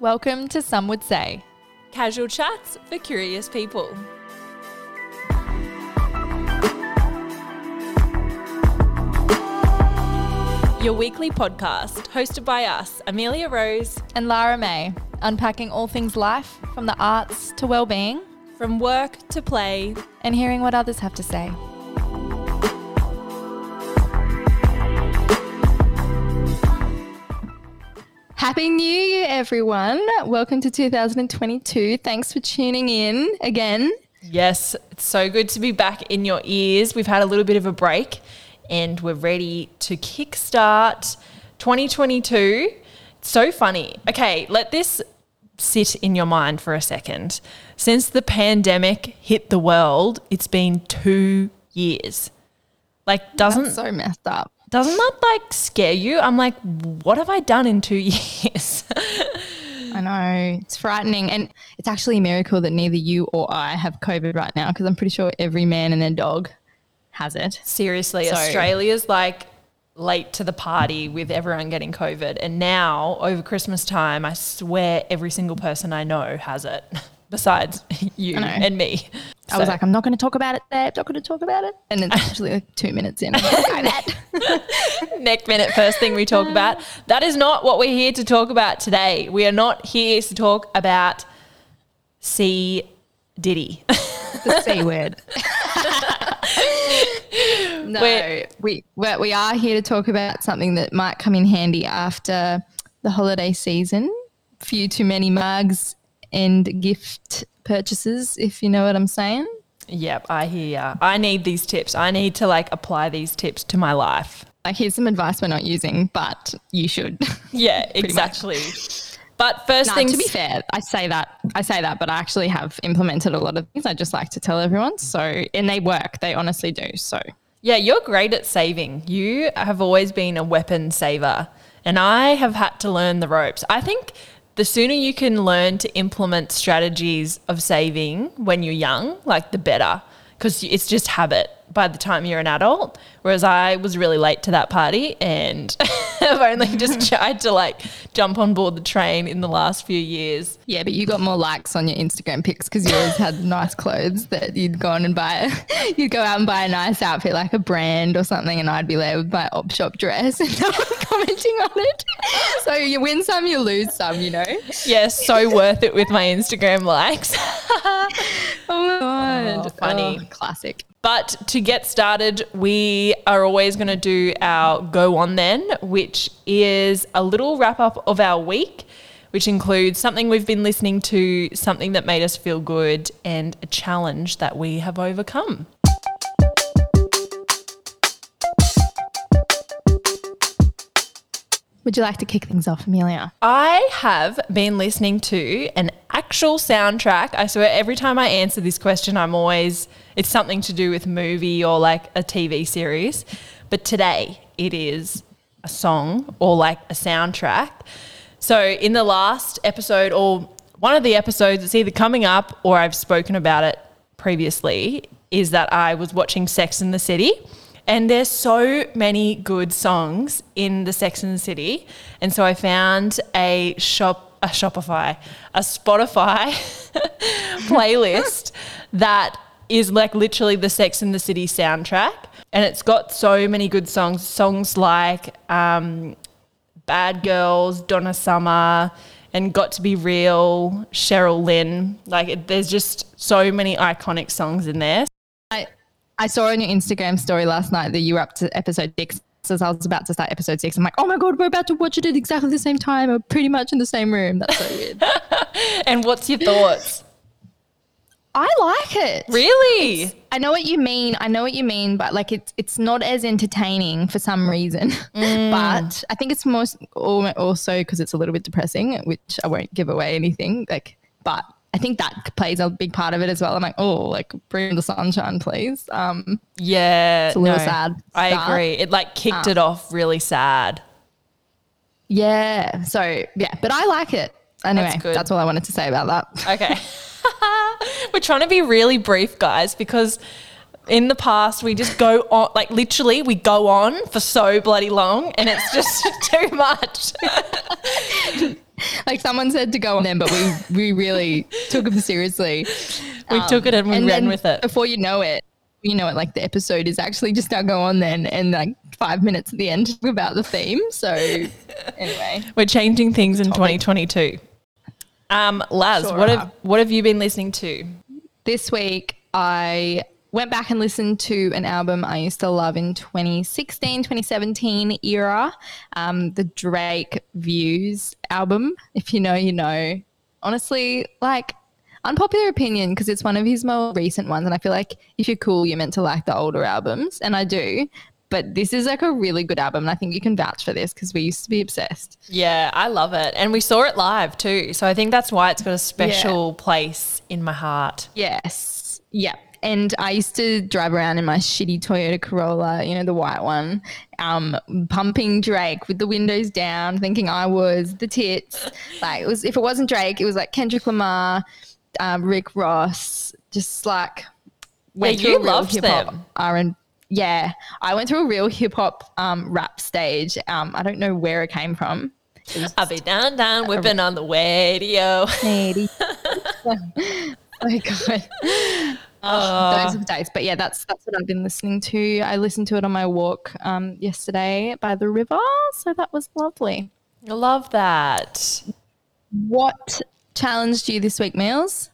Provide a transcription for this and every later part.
Welcome to Some Would Say. Casual chats for curious people. Your weekly podcast, hosted by us, Amelia Rose, And Lara May, unpacking all things life from the arts to well-being from work to play. and hearing what others have to say. Happy New Year, everyone. Welcome to 2022. Thanks for tuning in again. Yes, it's so good to be back in your ears. We've had a little bit of a break and we're ready to kickstart 2022. It's so funny. Okay, let this sit in your mind for a second. Since the pandemic hit the world, it's been two years. Like, doesn't That's so messed up. Doesn't that like scare you? I'm like, what have I done in two years? I know. It's frightening. And it's actually a miracle that neither you or I have COVID right now because I'm pretty sure every man and their dog has it. Seriously, So- Australia's like late to the party with everyone getting COVID. And now over Christmas time, I swear every single person I know has it, besides you and me. I was like, I'm not going to talk about it there. I'm not going to talk about it. And it's actually like two minutes in. I'm like, "Okay, that." next minute, first thing we talk about. That is not what we're here to talk about today. We are not here to talk about C. Diddy. the C word. no, We're- we we are here to talk about something that might come in handy after the holiday season. Few too many mugs and gift purchases, if you know what I'm saying. yep, I hear ya. I need these tips. I need to like apply these tips to my life. Like, here's some advice we're not using, but you should. Yeah, exactly. But first Nah, things to be fair, I say that I say that, but I actually have implemented a lot of things. I just like to tell everyone. So, and they work. They honestly do. So, Yeah, you're great at saving. You have always been a weapon saver, and I have had to learn the ropes. I think the sooner you can learn to implement strategies of saving when you're young, like the better, because it's just habit by the time you're an adult. Whereas I was really late to that party and I've only just tried to like jump on board the train in the last few years. yeah, but you got more likes on your Instagram pics because you always had nice clothes that you'd go on and buy. You'd go out and buy a nice outfit like a brand or something, and I'd be there with my op shop dress and no one commenting on it. So you win some, you lose some, you know. Yeah, so worth it with my Instagram likes. Oh my god, Oh, funny. Oh, classic. But to get started, we are always going to do our Go On Then, which is a little wrap up of our week, which includes something we've been listening to, something that made us feel good, and a challenge that we have overcome. Would you like to kick things off, Amelia? I have been listening to an actual soundtrack. I swear every time I answer this question, I'm always, it's something to do with movie or like a TV series. But today it is a song or like a soundtrack. So in the last episode or one of the episodes, it's either coming up or I've spoken about it previously, is that I was watching Sex in the City. And there's so many good songs in the Sex and the City. And so I found a shop a Shopify, a Spotify playlist that is like literally the Sex and the City soundtrack. And it's got so many good songs, songs like um, Bad Girls, Donna Summer, and Got to Be Real, Cheryl Lynn. Like it, there's just so many iconic songs in there. I, I saw on your Instagram story last night that you were up to episode six. As I was about to start episode six, I'm like, oh my God, we're about to watch it at exactly the same time. We're pretty much in the same room. That's so weird. And what's your thoughts? I like it. really? I know what you mean. I know what you mean, but like it's it's not as entertaining for some reason. Mm. but I think it's most also because it's a little bit depressing, which I won't give away anything. Like, but I think that plays a big part of it as well. I'm like, oh, like bring the sunshine, please. Um, Yeah. It's a little sad I agree. It like kicked it off really sad. yeah. So yeah, but I like it. Anyway, That's that's, all I wanted to say about that. Okay. We're trying to be really brief, guys, because in the past we just go on, like literally, we go on for so bloody long and it's just too much. like someone said to go on them, but we we really took them seriously. We took it and we ran with it. Before you know it, you know it. Like the episode is actually just now go on then, and like five minutes at the end about the theme. So anyway, We're changing things in 2022. Um, Laz, Sure what are. have what have you been listening to? this week I went back and listened to an album I used to love in 2016, 2017 era, um, the Drake Views album. If you know, you know. Honestly, like unpopular opinion because it's one of his more recent ones, and I feel like if you're cool, you're meant to like the older albums, and I do. But this is like a really good album, and I think you can vouch for this because we used to be obsessed. Yeah, I love it. And we saw it live too. So I think that's why it's got a special place in my heart. Yes. Yeah. And I used to drive around in my shitty Toyota Corolla, you know, the white one, um, pumping Drake with the windows down, thinking I was the tits. Like it was, if it wasn't Drake, it was like Kendrick Lamar, um, Rick Ross, just like went Yeah, you loved them. R&B. Yeah, I went through a real hip hop um, rap stage. Um, I don't know where it came from. It I'll be down, down, whipping on the radio. Oh my god. Oh, those are the days. But yeah, that's that's what I've been listening to. I listened to it on my walk um, yesterday by the river, so that was lovely. I love that. What challenged you this week, Meals?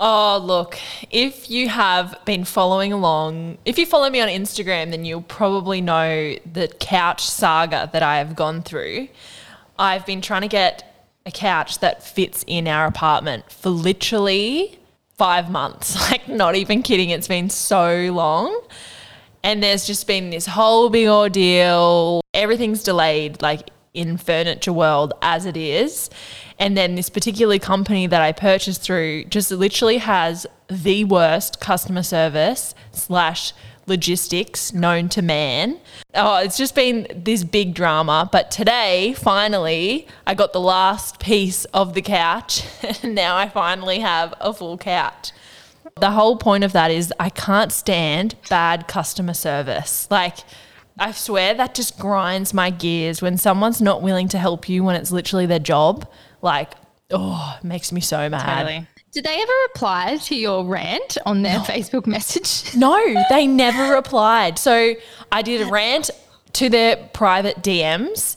Oh, look, if you have been following along, if you follow me on Instagram, then you'll probably know the couch saga that I have gone through. I've been trying to get a couch that fits in our apartment for literally five months. Like, not even kidding. It's been so long. And there's just been this whole big ordeal. Everything's delayed, like in furniture world as it is. And then this particular company that I purchased through just literally has the worst customer service slash logistics known to man. Oh, it's just been this big drama. But today, finally, I got the last piece of the couch. And now I finally have a full couch. The whole point of that is I can't stand bad customer service. Like, I swear that just grinds my gears when someone's not willing to help you when it's literally their job. Like, oh, it makes me so mad. Did they ever reply to your rant on their Facebook message? No, they never replied. So I did a rant to their private DMs,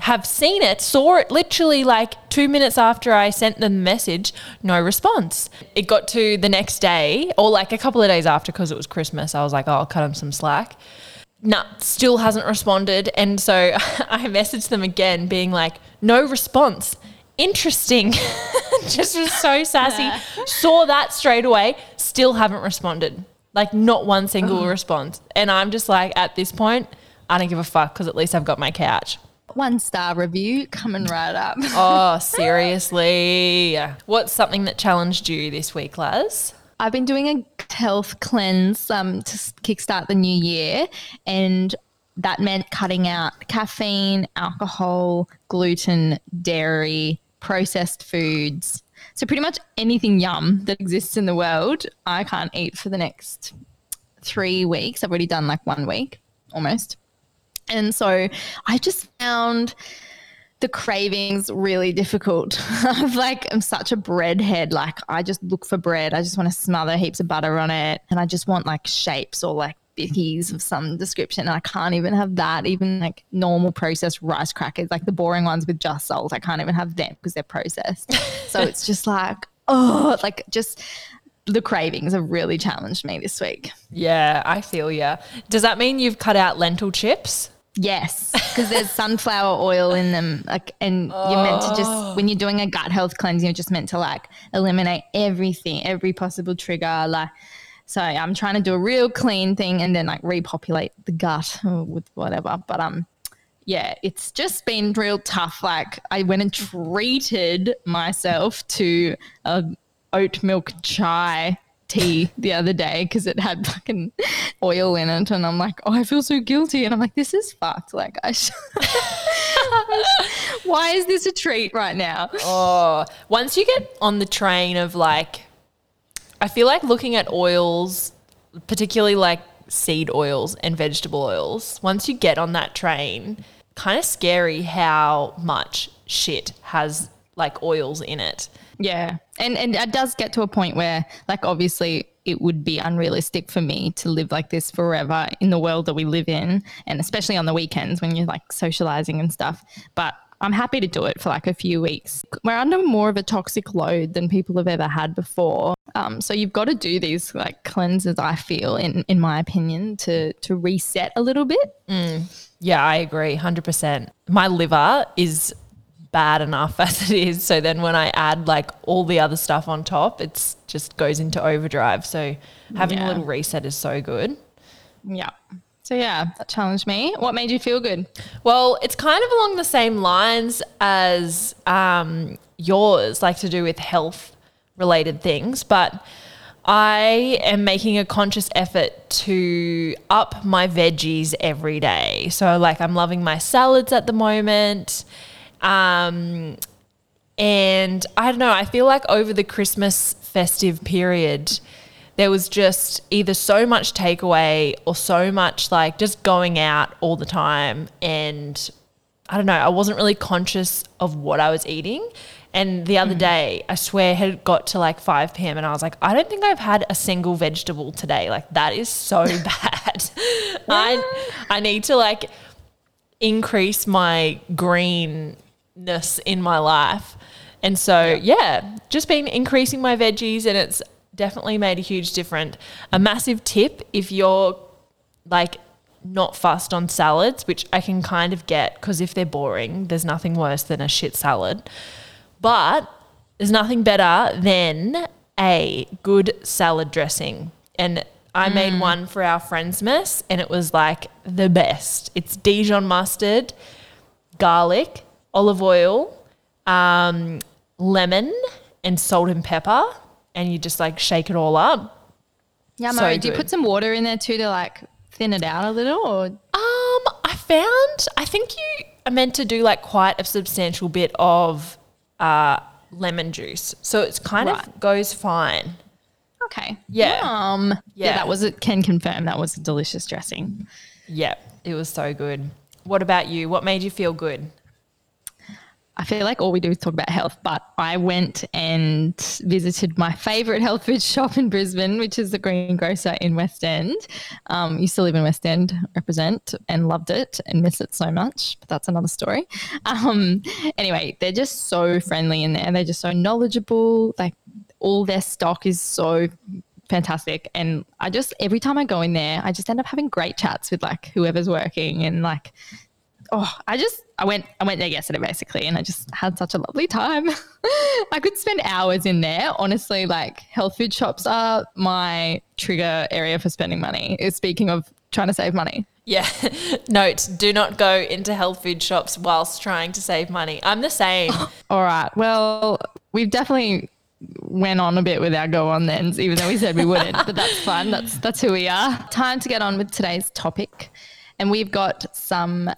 have seen it, saw it literally like two minutes after I sent them the message, no response. It got to the next day, or like a couple of days after because it was Christmas. I was like, oh, I'll cut them some slack. Nah, still hasn't responded. And so I messaged them again, being like, no response. Interesting. Just was so sassy. Saw that straight away, still haven't responded. Like, not one single response. And I'm just like, at this point, I don't give a fuck because at least I've got my couch. One star review coming right up. Oh, seriously. What's something that challenged you this week, Laz? I've been doing a health cleanse um, to kickstart the new year, and that meant cutting out caffeine, alcohol, gluten, dairy, processed foods. So, pretty much anything yum that exists in the world, I can't eat for the next three weeks. I've already done like one week almost. And so I just found the cravings really difficult. I'm like, I'm such a bread head. Like, I just look for bread. I just want to smother heaps of butter on it. And I just want like shapes or like bitties of some description. I can't even have that. Even like normal processed rice crackers, like the boring ones with just salt, I can't even have them because they're processed. so it's just like, oh, like just the cravings have really challenged me this week. Yeah, I feel ya. Does that mean you've cut out lentil chips? Yes, because there's sunflower oil in them, like, and you're meant to just oh. when you're doing a gut health cleanse, you're just meant to like eliminate everything, every possible trigger. Like, so I'm trying to do a real clean thing and then like repopulate the gut with whatever. But um, yeah, it's just been real tough. Like, I went and treated myself to a oat milk chai tea the other day because it had fucking oil in it and I'm like oh I feel so guilty and I'm like this is fucked like I sh- why is this a treat right now Oh, once you get on the train of like, I feel like looking at oils, particularly like seed oils and vegetable oils, once you get on that train, kind of scary how much shit has like oils in it. Yeah. And and it does get to a point where like obviously it would be unrealistic for me to live like this forever in the world that we live in and especially on the weekends when you're like socializing and stuff. But I'm happy to do it for like a few weeks. We're under more of a toxic load than people have ever had before. Um, so you've got to do these like cleanses, I feel, in, in my opinion, to to reset a little bit. Yeah, I agree, hundred percent. My liver is bad enough as it is. So then when I add like all the other stuff on top, it's just goes into overdrive. So having a little reset is so good. Yeah. So yeah, that challenged me. What made you feel good? Well, it's kind of along the same lines as um, yours, like to do with health related things, but I am making a conscious effort to up my veggies every day. So, like, I'm loving my salads at the moment. Um, and I don't know, I feel like over the Christmas festive period, there was just either so much takeaway or so much like just going out all the time. And I don't know, I wasn't really conscious of what I was eating. And the other mm-hmm. day, I swear, had got to like 5 p.m. and I was like, I don't think I've had a single vegetable today. Like, that is so bad. I, I need to like increase my greenness in my life. And so, yeah, just been increasing my veggies and it's definitely made a huge difference. A massive tip if you're like not fussed on salads, which I can kind of get because if they're boring, there's nothing worse than a shit salad. But there's nothing better than a good salad dressing. And I made one for our friends mess and it was like the best. It's Dijon mustard, garlic, olive oil, um, lemon, and salt and pepper. And you just like shake it all up. Yeah, So do you put some water in there too to like thin it out a little? Or Um, I found I think you are meant to do like quite a substantial bit of uh, lemon juice, so it's kind Right. of goes fine. okay, Yeah. Yum. yeah, Yeah. that was it. Can confirm that was a delicious dressing. Yeah, it was so good. What about you? What made you feel good? I feel like all we do is talk about health, but I went and visited my favorite health food shop in Brisbane, which is the Green Grocer in West End. Um, used to live in West End, represent, and loved it and miss it so much, but that's another story. Um, anyway, they're just so friendly in there. They're just so knowledgeable. Like all their stock is so fantastic. And I just, every time I go in there, I just end up having great chats with like whoever's working and like oh, I just I went I went there yesterday basically, and I just had such a lovely time. I could spend hours in there. Honestly, like health food shops are my trigger area for spending money. Is Speaking of trying to save money. Yeah, note: do not go into health food shops whilst trying to save money. I'm the same. All right. Well, we've definitely went on a bit with our go on thens, even though we said we wouldn't. but that's fun. That's that's who we are. Time to get on with today's topic, and we've got some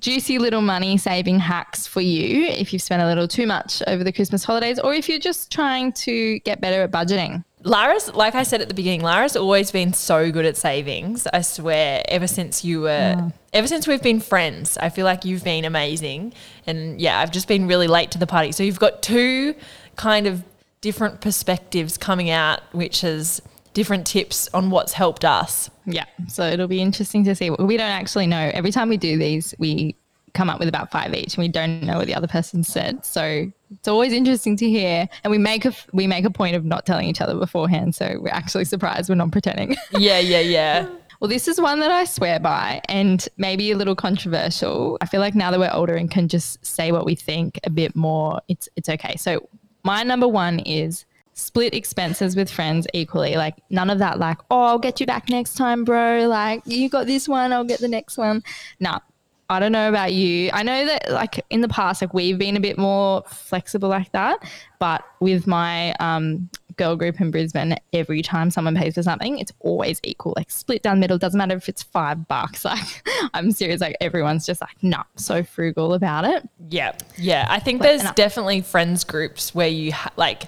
juicy little money saving hacks for you if you've spent a little too much over the Christmas holidays, or if you're just trying to get better at budgeting. Lara's, like I said at the beginning, Lara's always been so good at savings. I swear, ever since you were, mm. ever since we've been friends, I feel like you've been amazing. And yeah, I've just been really late to the party. So you've got two kind of different perspectives coming out, which is different tips on what's helped us. Yeah. So it'll be interesting to see. We don't actually know. Every time we do these, we come up with about five each, and we don't know what the other person said. So it's always interesting to hear. And we make a we make a point of not telling each other beforehand, so we're actually surprised. We're not pretending. Yeah, yeah, yeah. Well, this is one that I swear by and maybe a little controversial. I feel like now that we're older and can just say what we think a bit more, it's it's okay. So my number one is split expenses with friends equally. Like none of that like, oh, I'll get you back next time, bro. Like you got this one, I'll get the next one. Nah. I don't know about you. I know that like in the past, like we've been a bit more flexible like that. But with my um, girl group in Brisbane, every time someone pays for something, it's always equal. Like split down the middle. Doesn't matter if it's five bucks. Like I'm serious. Like everyone's just like, nah, so frugal about it. Yeah, yeah. I think Like, there's definitely friends groups where you ha- like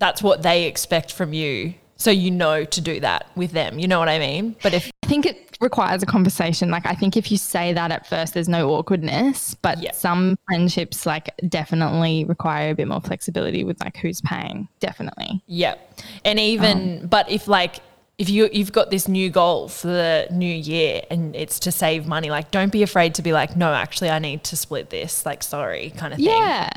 that's what they expect from you, so you know to do that with them. You know what I mean? But if I think it requires a conversation. Like I think if you say that at first, there's no awkwardness, but Yeah. some friendships like definitely require a bit more flexibility with like who's paying. Definitely. Yep. And even, um, but if like, if you you've got this new goal for the new year and it's to save money, like don't be afraid to be like, no, actually, I need to split this. Like, sorry, kind of thing. Yeah.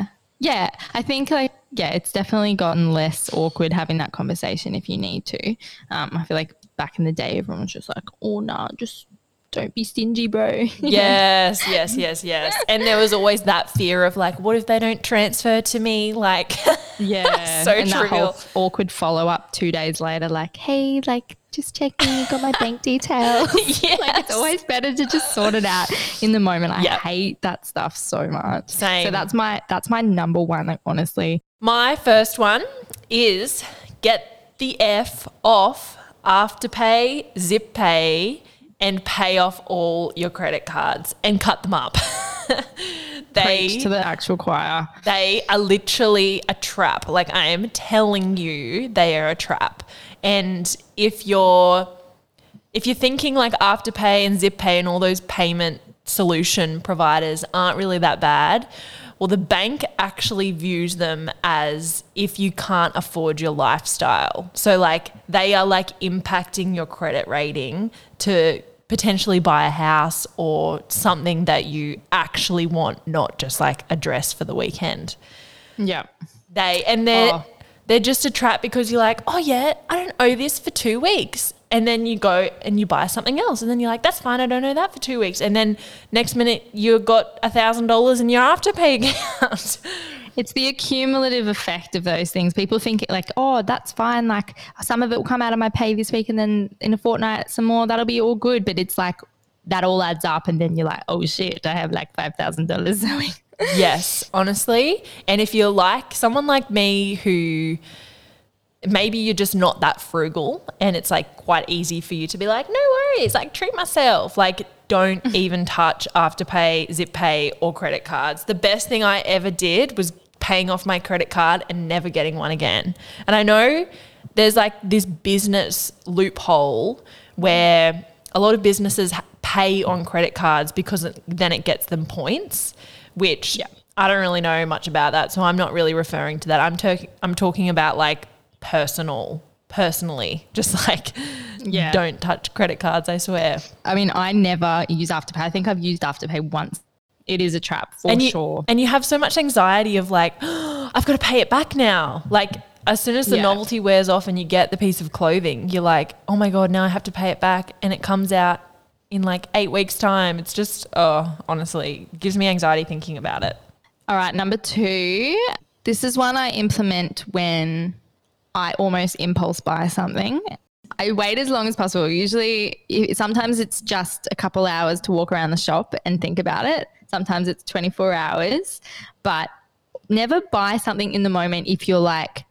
Yeah. I think like yeah, it's definitely gotten less awkward having that conversation if you need to. Um, I feel like back in the day everyone was just like, Oh nah, just don't be stingy, bro. Yes, yes, yes, yes. And there was always that fear of like, what if they don't transfer to me? Like, Yeah. So and that whole awkward follow up two days later, like, hey, like, just checking you got my bank details. yes. like, it's always better to just sort it out in the moment. I Yep. hate that stuff so much. Same. So that's my that's my number one, like, honestly. My first one is get the F off Afterpay, Zip Pay, and pay off all your credit cards and cut them up. they Preach to the actual choir. they are literally a trap. Like I am telling you, they are a trap. And if you're if you're thinking like Afterpay and ZipPay and all those payment solution providers aren't really that bad, well, the bank actually views them as if you can't afford your lifestyle. So, like, they are like impacting your credit rating to potentially buy a house or something that you actually want, not just like a dress for the weekend. Yeah. They and they're Oh. they're just a trap because you're like, oh yeah, I don't owe this for two weeks, and then you go and you buy something else, and then you're like, that's fine, I don't owe that for two weeks, and then next minute you've got a thousand dollars in your afterpay account. It's the accumulative effect of those things. People think like, oh, that's fine. Like some of it will come out of my pay this week, and then in a fortnight, some more. That'll be all good. But it's like that all adds up, and then you're like, oh shit, I have like five thousand dollars owing. yes, honestly, and if you're like someone like me who maybe you're just not that frugal and it's like quite easy for you to be like no worries like treat myself like don't even touch afterpay zip pay or credit cards the best thing i ever did was paying off my credit card and never getting one again and i know there's like this business loophole where a lot of businesses pay on credit cards because it, then it gets them points which yeah. I don't really know much about that, so I'm not really referring to that. I'm talking I'm talking about like personal, personally, just like Yeah. don't touch credit cards. I swear. I mean, I never use Afterpay. I think I've used Afterpay once. It is a trap for and you sure. and you have so much anxiety of like, I've got to pay it back now. Like as soon as the Yeah. novelty wears off and you get the piece of clothing, you're like, oh my god, now I have to pay it back, and it comes out in like eight weeks' time. It's just, oh, honestly, gives me anxiety thinking about it. All right, number two. This is one I implement when I almost impulse buy something. I wait as long as possible. Usually, sometimes it's just a couple hours to walk around the shop and think about it. Sometimes it's 24 hours, but never buy something in the moment if you're like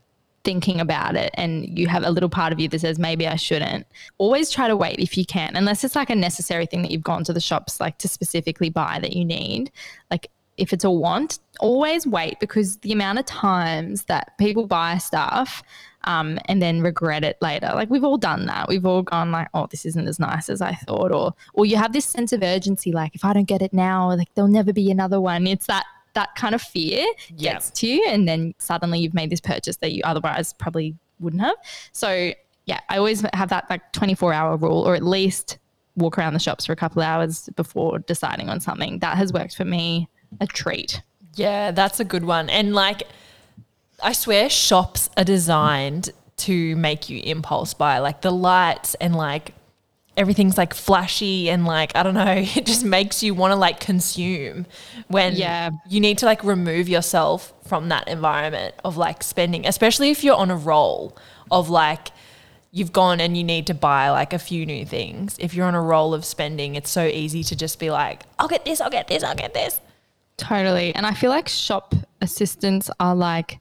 thinking about it and you have a little part of you that says maybe I shouldn't. Always try to wait if you can, unless it's like a necessary thing that you've gone to the shops like to specifically buy that you need. Like if it's a want, always wait because the amount of times that people buy stuff um, and then regret it later. Like we've all done that. We've all gone like, oh, this isn't as nice as I thought, or or you have this sense of urgency, like if I don't get it now, like there'll never be another one. It's that that kind of fear Yeah. gets to you, and then suddenly you've made this purchase that you otherwise probably wouldn't have. So yeah, I always have that like 24 hour rule, or at least walk around the shops for a couple hours before deciding on something. That has worked for me a treat. Yeah, that's a good one. And like, I swear shops are designed to make you impulse buy. Like the lights and like everything's like flashy and like, I don't know, it just makes you want to like consume when Yeah. you need to like remove yourself from that environment of like spending, especially if you're on a roll of like, You've gone and you need to buy like a few new things. If you're on a roll of spending, it's so easy to just be like, I'll get this, I'll get this, I'll get this. Totally. And I feel like shop assistants are like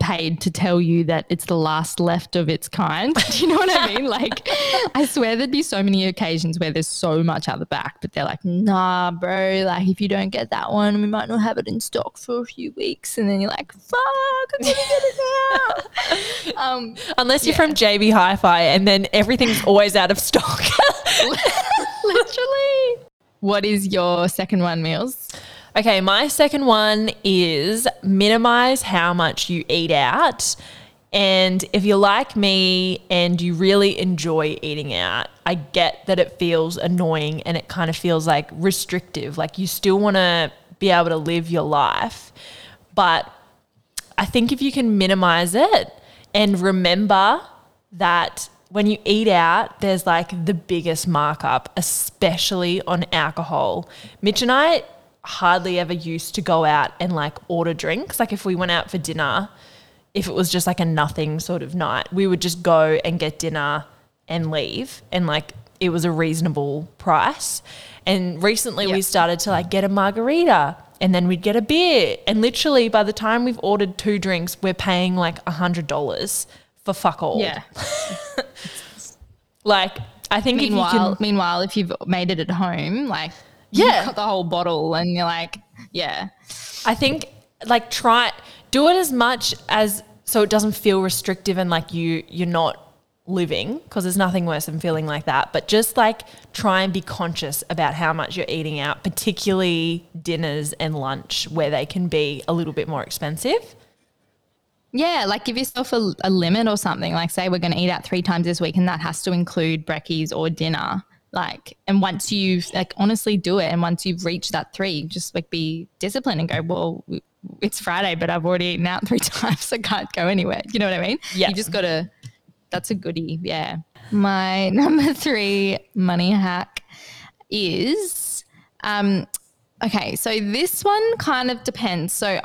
paid to tell you that it's the last left of its kind. Do you know what I mean? Like, I swear there'd be so many occasions where there's so much at the back, but they're like, nah, bro, like if you don't get that one, we might not have it in stock for a few weeks. And then you're like, fuck, I'm gonna get it now. um, Unless you're from JB Hi Fi and then everything's always out of stock. Literally. What is your second one, Meals? Okay, my second one is minimize how much you eat out. And if you're like me and you really enjoy eating out, I get that it feels annoying and it kind of feels like restrictive. Like you still want to be able to live your life. But I think if you can minimize it and remember that when you eat out, there's like the biggest markup, especially on alcohol. Mitch and I hardly ever used to go out and like order drinks. Like if we went out for dinner, if it was just like a nothing sort of night, we would just go and get dinner and leave. And like it was a reasonable price. And recently we started to like get a margarita and then we'd get a beer. And literally by the time we've ordered two drinks, we're paying like a hundred dollars for fuck all. Yeah. Like I think if you Meanwhile, can meanwhile, if you've made it at home, like Yeah. you've got the whole bottle, and you're like, yeah, I think like try do it as much as so it doesn't feel restrictive and like you you're not living because there's nothing worse than feeling like that but just like try and be conscious about how much you're eating out particularly dinners and lunch where they can be a little bit more expensive yeah, like give yourself a, a limit or something. Like say we're going to eat out three times this week, and that has to include brekkies or dinner. Like, and once you've like honestly do it, and once you've reached that three, just like be disciplined and go, well, it's Friday, but I've already eaten out three times. I can't go anywhere. You know what I mean? Yeah. You just got to. That's a goodie. Yeah. My number three money hack is um okay so this one kind of depends so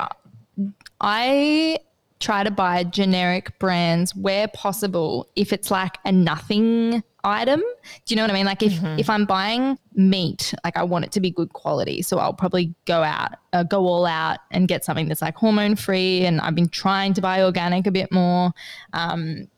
i try to buy generic brands where possible if it's like a nothing item do you know what i mean like if if i'm buying meat like i want it to be good quality so i'll probably go out uh, go all out and get something that's like hormone free and i've been trying to buy organic a bit more um,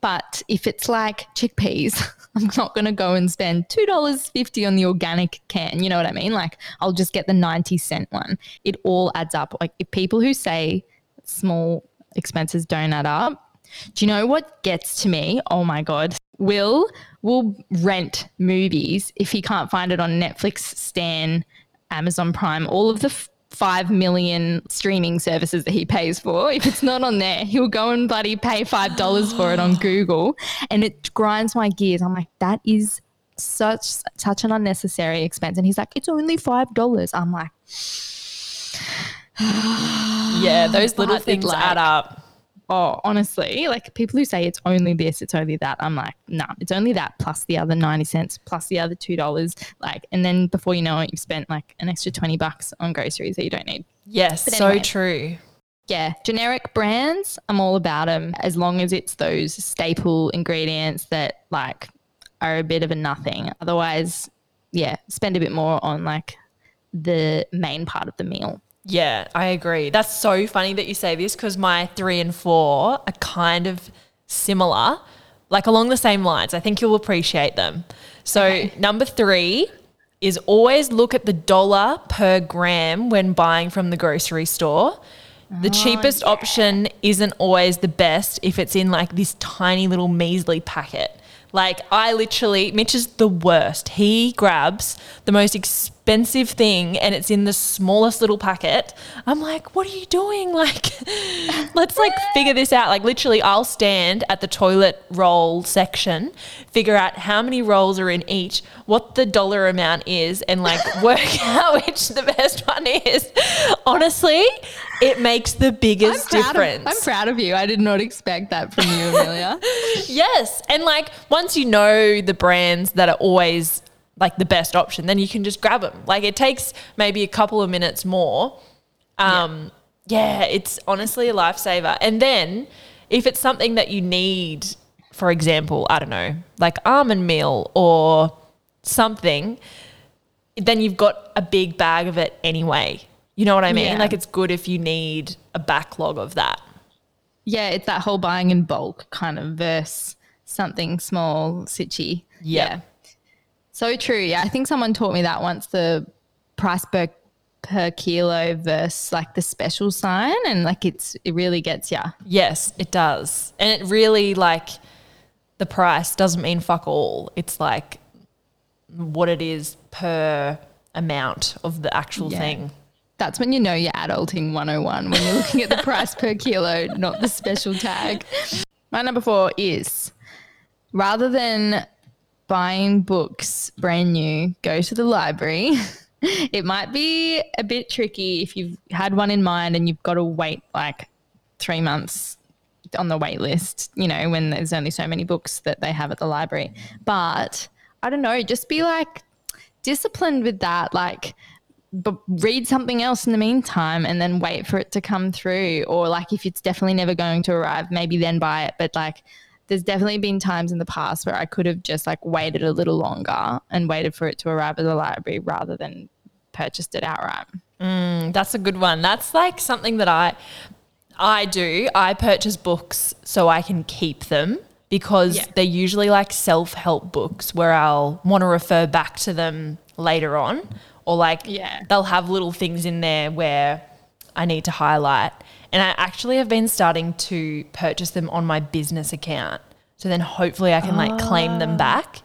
but if it's like chickpeas, I'm not going to go and spend $2.50 on the organic can. You know what I mean? Like, I'll just get the 90 cent one. It all adds up. Like, if people who say small expenses don't add up, do you know what gets to me? Oh my God. Will will rent movies if he can't find it on Netflix, Stan, Amazon Prime, all of the f- 5 million streaming services that he pays for. If it's not on there, he'll go and bloody pay $5 for it on Google. And it grinds my gears. I'm like, that is such such an unnecessary expense. And he's like, it's only $5. I'm like, yeah those little things like- add up oh, honestly, like people who say it's only this, it's only that. I'm like, nah, it's only that plus the other 90 cents plus the other $2. Like, and then before you know it, you've spent like an extra 20 bucks on groceries that you don't need. yes But so true Yeah, generic brands, I'm all about them as long as it's those staple ingredients that like are a bit of a nothing. Otherwise, yeah, spend a bit more on like the main part of the meal. Yeah, I agree. That's so funny that you say this because my three and four are kind of similar, like along the same lines. I think you'll appreciate them. So, number three is always look at the dollar per gram when buying from the grocery store. The oh, cheapest option isn't always the best if it's in like this tiny little measly packet. Like I literally, Mitch is the worst. He grabs the most expensive thing and it's in the smallest little packet. I'm like, what are you doing? Like, let's like figure this out. Like literally, I'll stand at the toilet roll section, figure out how many rolls are in each, what the dollar amount is, and like work out which the best one is. Honestly, it makes the biggest difference. Of, I'm proud of you. I did not expect that from you, Amelia. Yes. And like once you know the brands that are always like the best option, then you can just grab them. Like it takes maybe a couple of minutes more. Um, yeah. it's honestly a lifesaver. And then if it's something that you need, for example, I don't know, like almond meal or something, then you've got a big bag of it anyway. You know what I mean? Yeah. Like it's good if you need a backlog of that. yeah, it's that whole buying in bulk kind of versus something small, sitchy. Yeah. So true. Yeah. I think someone taught me that once the price per per kilo versus like the special sign and like it's it really gets yeah. Yes, it does. And it really like the price doesn't mean fuck all. It's like what it is per amount of the actual Yeah. thing. That's when you know you're adulting 101 when you're looking at the price per kilo, not the special tag. My number four is rather than buying books brand new, go to the library. It might be a bit tricky if you've had one in mind and you've got to wait like three months on the wait list, you know, when there's only so many books that they have at the library. But I don't know, just be like disciplined with that. Like, but read something else in the meantime and then wait for it to come through. Or like if it's definitely never going to arrive, maybe then buy it. But like there's definitely been times in the past where I could have just like waited a little longer and waited for it to arrive at the library rather than purchased it outright. Mm, that's a good one. That's like something that I I do. I purchase books so I can keep them because Yeah. they're usually like self-help books where I'll want to refer back to them later on or like Yeah. they'll have little things in there where I need to highlight. And I actually have been starting to purchase them on my business account. So then hopefully I can like claim them back.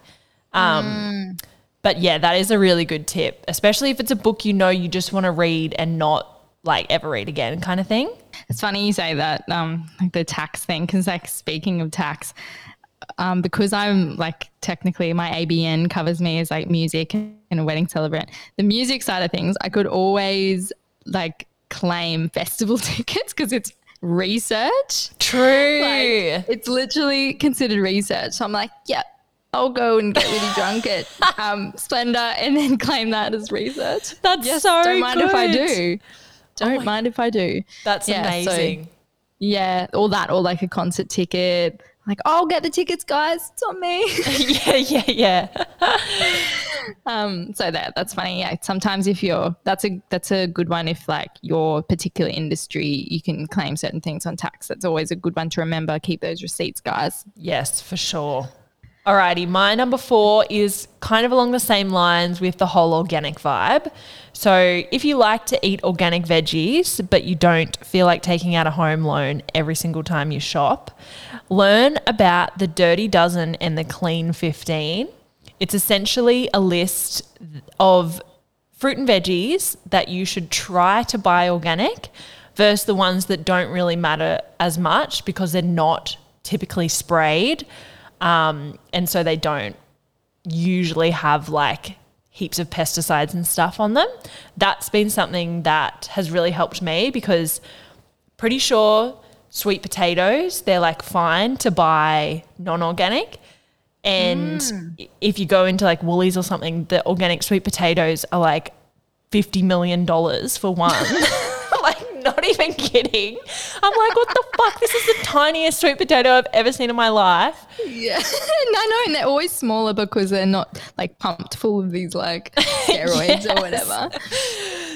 Um, But yeah, that is a really good tip, especially if it's a book you know you just want to read and not like ever read again kind of thing. It's funny you say that, um, like the tax thing, because like speaking of tax, um, because I'm like technically my ABN covers me as like music and a wedding celebrant. The music side of things, I could always like claim festival tickets because it's research. True. Like, it's literally considered research. So I'm like, yeah, I'll go and get really drunk at um, Splendour and then claim that as research. That's Yes, so don't mind if I. Oh do. Don't my- mind if I do. That's Yeah, so- amazing. Yeah, all that, or like a concert ticket. Like, oh, I'll get the tickets, guys. It's on me. yeah, yeah, yeah. um, so that that's funny. Yeah, sometimes if you're that's a that's a good one. If like your particular industry, you can claim certain things on tax. That's always a good one to remember. Keep those receipts, guys. Yes, for sure. Alrighty, my number four is kind of along the same lines with the whole organic vibe. So, if you like to eat organic veggies, but you don't feel like taking out a home loan every single time you shop, learn about the Dirty Dozen and the Clean 15. It's essentially a list of fruit and veggies that you should try to buy organic versus the ones that don't really matter as much because they're not typically sprayed. Um, and so they don't usually have like heaps of pesticides and stuff on them. That's been something that has really helped me because pretty sure sweet potatoes, they're like fine to buy non organic. And i- if you go into like Woolies or something, the organic sweet potatoes are like $50 million for one. not even kidding. I'm like, what the fuck? This is the tiniest sweet potato I've ever seen in my life. Yeah, I know, and they're always smaller because they're not like pumped full of these like steroids or whatever.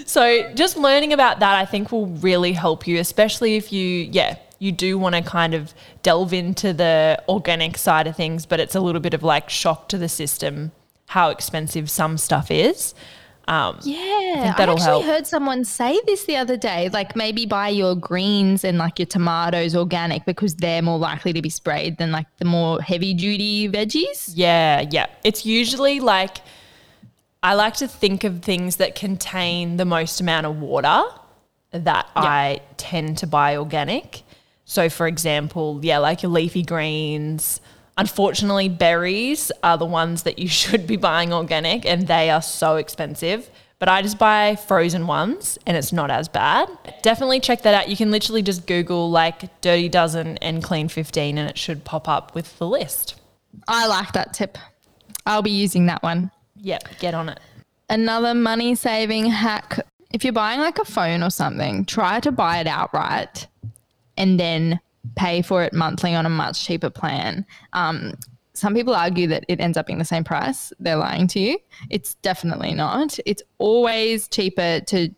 So just learning about that, I think, will really help you, especially if you, yeah, you do want to kind of delve into the organic side of things, but it's a little bit of like shock to the system how expensive some stuff is. Um, Yeah, I, that'll actually help. heard someone say this the other day. Like maybe buy your greens and like your tomatoes organic because they're more likely to be sprayed than like the more heavy duty veggies. Yeah, yeah. It's usually like I like to think of things that contain the most amount of water that I tend to buy organic. So, for example, yeah, like your leafy greens. Unfortunately, berries are the ones that you should be buying organic, and they are so expensive. But I just buy frozen ones, and it's not as bad. Definitely check that out. You can literally just Google like Dirty Dozen and Clean 15, and it should pop up with the list. I like that tip. I'll be using that one. Yep, get on it. Another money saving hack. If you're buying like a phone or something, try to buy it outright and then pay for it monthly on a much cheaper plan. Um, some people argue that it ends up being the same price. They're lying to you. It's definitely not. It's always cheaper to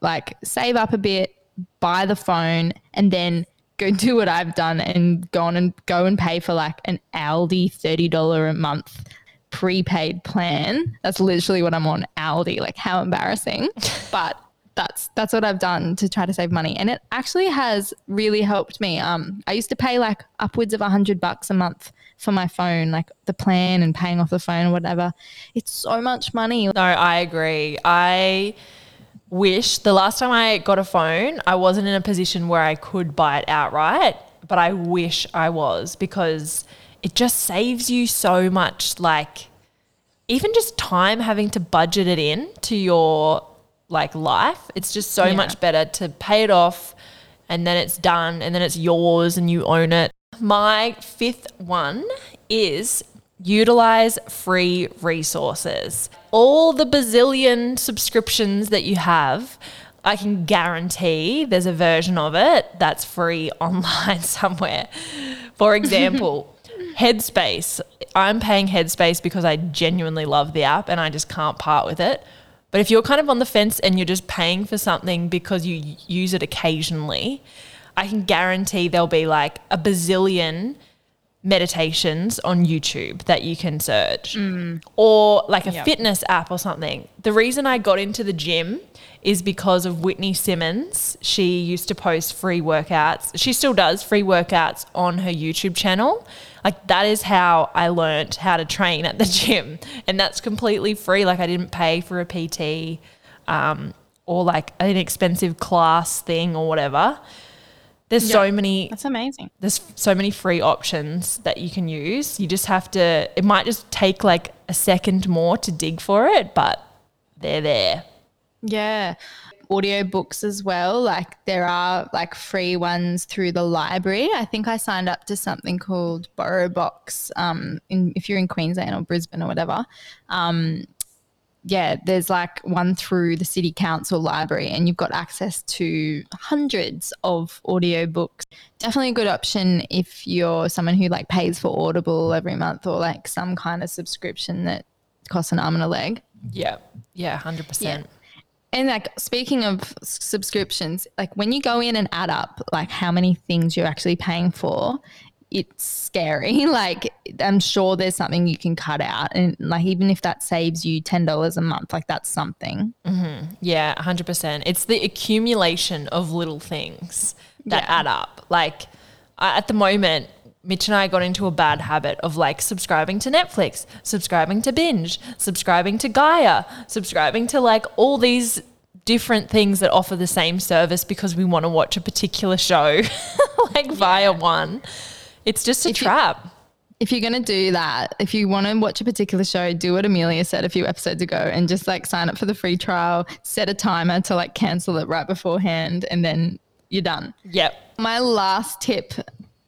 like save up a bit, buy the phone, and then go do what I've done and go on and go and pay for like an Aldi $30 a month prepaid plan. That's literally what I'm on Aldi. Like how embarrassing. but that's that's what I've done to try to save money. And it actually has really helped me. Um I used to pay like upwards of a hundred bucks a month for my phone, like the plan and paying off the phone or whatever. It's so much money. No, I agree. I wish the last time I got a phone, I wasn't in a position where I could buy it outright, but I wish I was because it just saves you so much like even just time having to budget it in to your like life. It's just so Yeah. much better to pay it off and then it's done and then it's yours and you own it. My fifth one is utilize free resources. All the bazillion subscriptions that you have, I can guarantee there's a version of it that's free online somewhere. For example, Headspace. I'm paying Headspace because I genuinely love the app and I just can't part with it. But if you're kind of on the fence and you're just paying for something because you use it occasionally, I can guarantee there'll be like a bazillion meditations on YouTube that you can search mm. or like a Yep. fitness app or something. The reason I got into the gym is because of Whitney Simmons. She used to post free workouts. She still does free workouts on her YouTube channel. Like that is how I learnt how to train at the gym. And that's completely free. Like I didn't pay for a PT um, or like an expensive class thing or whatever. There's so many That's amazing. there's so many free options that you can use. You just have to, it might just take like a second more to dig for it, but they're there. Yeah. Audio books as well. Like there are like free ones through the library. I think I signed up to something called Borrow Box. Um, in, if you're in Queensland or Brisbane or whatever. Um, yeah, there's like one through the city council library, and you've got access to hundreds of audio books. Definitely a good option if you're someone who like pays for Audible every month or like some kind of subscription that costs an arm and a leg. Yeah. Yeah. 100%. And like speaking of subscriptions, like when you go in and add up like how many things you're actually paying for, it's scary. Like I'm sure there's something you can cut out, and like even if that saves you ten dollars a month, like that's something. Mm-hmm. Yeah, 100%. It's the accumulation of little things that Yeah. add up. Like at the moment, Mitch and I got into a bad habit of like subscribing to Netflix, subscribing to Binge, subscribing to Gaia, subscribing to like all these different things that offer the same service because we want to watch a particular show like via one. It's just a If you- trap. If you're gonna do that, if you want to watch a particular show, do what Amelia said a few episodes ago, and just like sign up for the free trial, set a timer to like cancel it right beforehand, and then you're done. yep. My last tip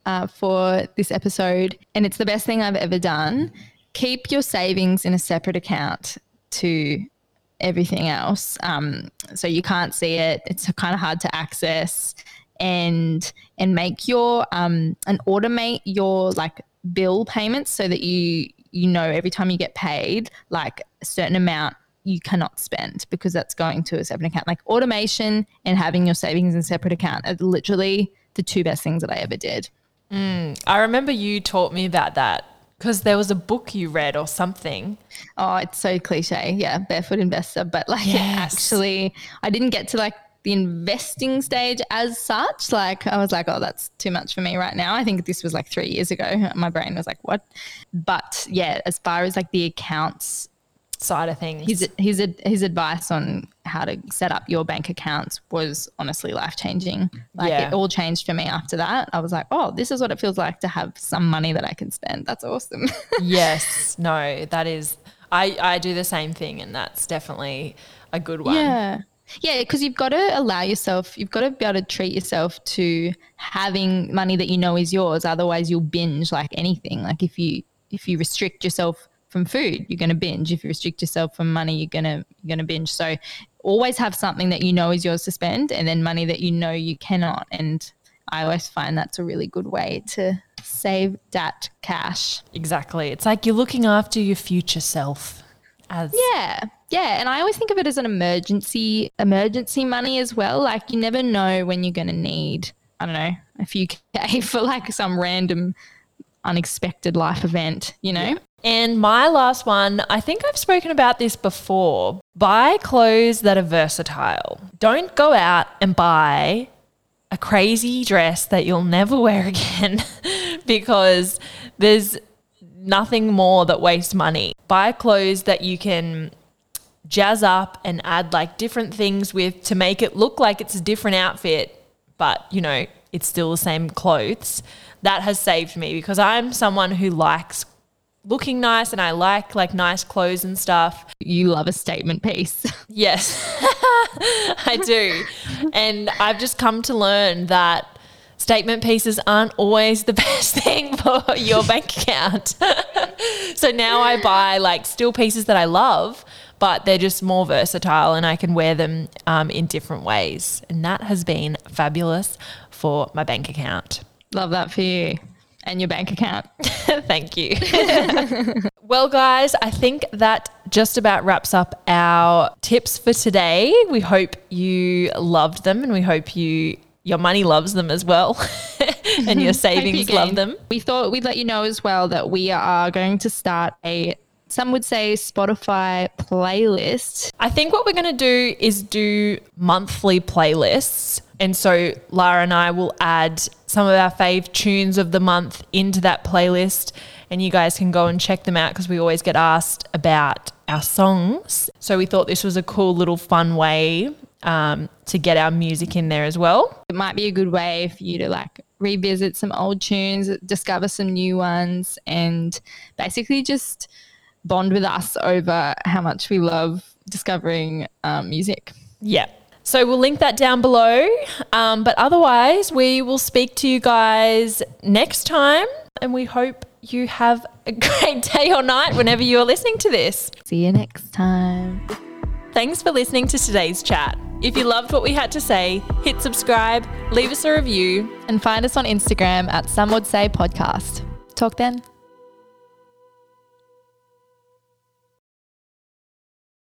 uh, for this episode, and it's the best thing I've ever done keep your savings in a separate account to everything else. Um, so you can't see it, it's kind of hard to access. And and make your um and automate your like bill payments so that you you know every time you get paid like a certain amount you cannot spend because that's going to a separate account. Like automation and having your savings in a separate account are literally the two best things that I ever did. Mm. I remember you taught me about that because there was a book you read or something. Oh, it's so cliche. Yeah, barefoot investor. But like Yes. actually I didn't get to like the investing stage as such. Like I was like, oh, that's too much for me right now. I think this was like three years ago. My brain was like, what? But yeah, as far as like the accounts side of things. his his his advice on how to set up your bank accounts was honestly life changing. Like Yeah. it all changed for me after that. I was like, oh, this is what it feels like to have some money that I can spend. That's awesome. yes, no, that is. I I do the same thing, and that's definitely a good one. yeah. Yeah, because you've got to allow yourself, you've got to be able to treat yourself to having money that you know is yours. Otherwise, you'll binge like anything. Like if you if you restrict yourself from food, you're going to binge. If you restrict yourself from money, you're gonna you're gonna binge. So always have something that you know is yours to spend, and then money that you know you cannot. And I always find that's a really good way to save that cash. Exactly. It's like you're looking after your future self. As Yeah. Yeah, and I always think of it as an emergency emergency money as well. Like you never know when you're going to need, I don't know, a few K for like some random unexpected life event, you know? And my last one, I think I've spoken about this before. Buy clothes that are versatile. Don't go out and buy a crazy dress that you'll never wear again because there's nothing more that wastes money. Buy clothes that you can jazz up and add like different things with to make it look like it's a different outfit, but you know, it's still the same clothes. That has saved me because I'm someone who likes looking nice and I like like nice clothes and stuff. You love a statement piece. Yes, I do. And I've just come to learn that statement pieces aren't always the best thing for your bank account. so now I buy like still pieces that I love, but they're just more versatile and I can wear them um, in different ways. And that has been fabulous for my bank account. love that for you and your bank account. Thank you. well, guys, I think that just about wraps up our tips for today. We hope you loved them and we hope you your money loves them as well and your savings love them. We thought we'd let you know as well that we are going to start a some would say Spotify playlist. I think what we're going to do is do monthly playlists. And so Lara and I will add some of our fave tunes of the month into that playlist. And you guys can go and check them out because we always get asked about our songs. So we thought this was a cool little fun way um, to get our music in there as well. It might be a good way for you to like revisit some old tunes, discover some new ones, and basically just bond with us over how much we love discovering um, music. Yeah. So we'll link that down below. Um, but otherwise, we will speak to you guys next time. And we hope you have a great day or night whenever you're listening to this. See you next time. Thanks for listening to today's chat. If you loved what we had to say, hit subscribe, leave us a review. And find us on Instagram at Some Would Say Podcast. Talk then.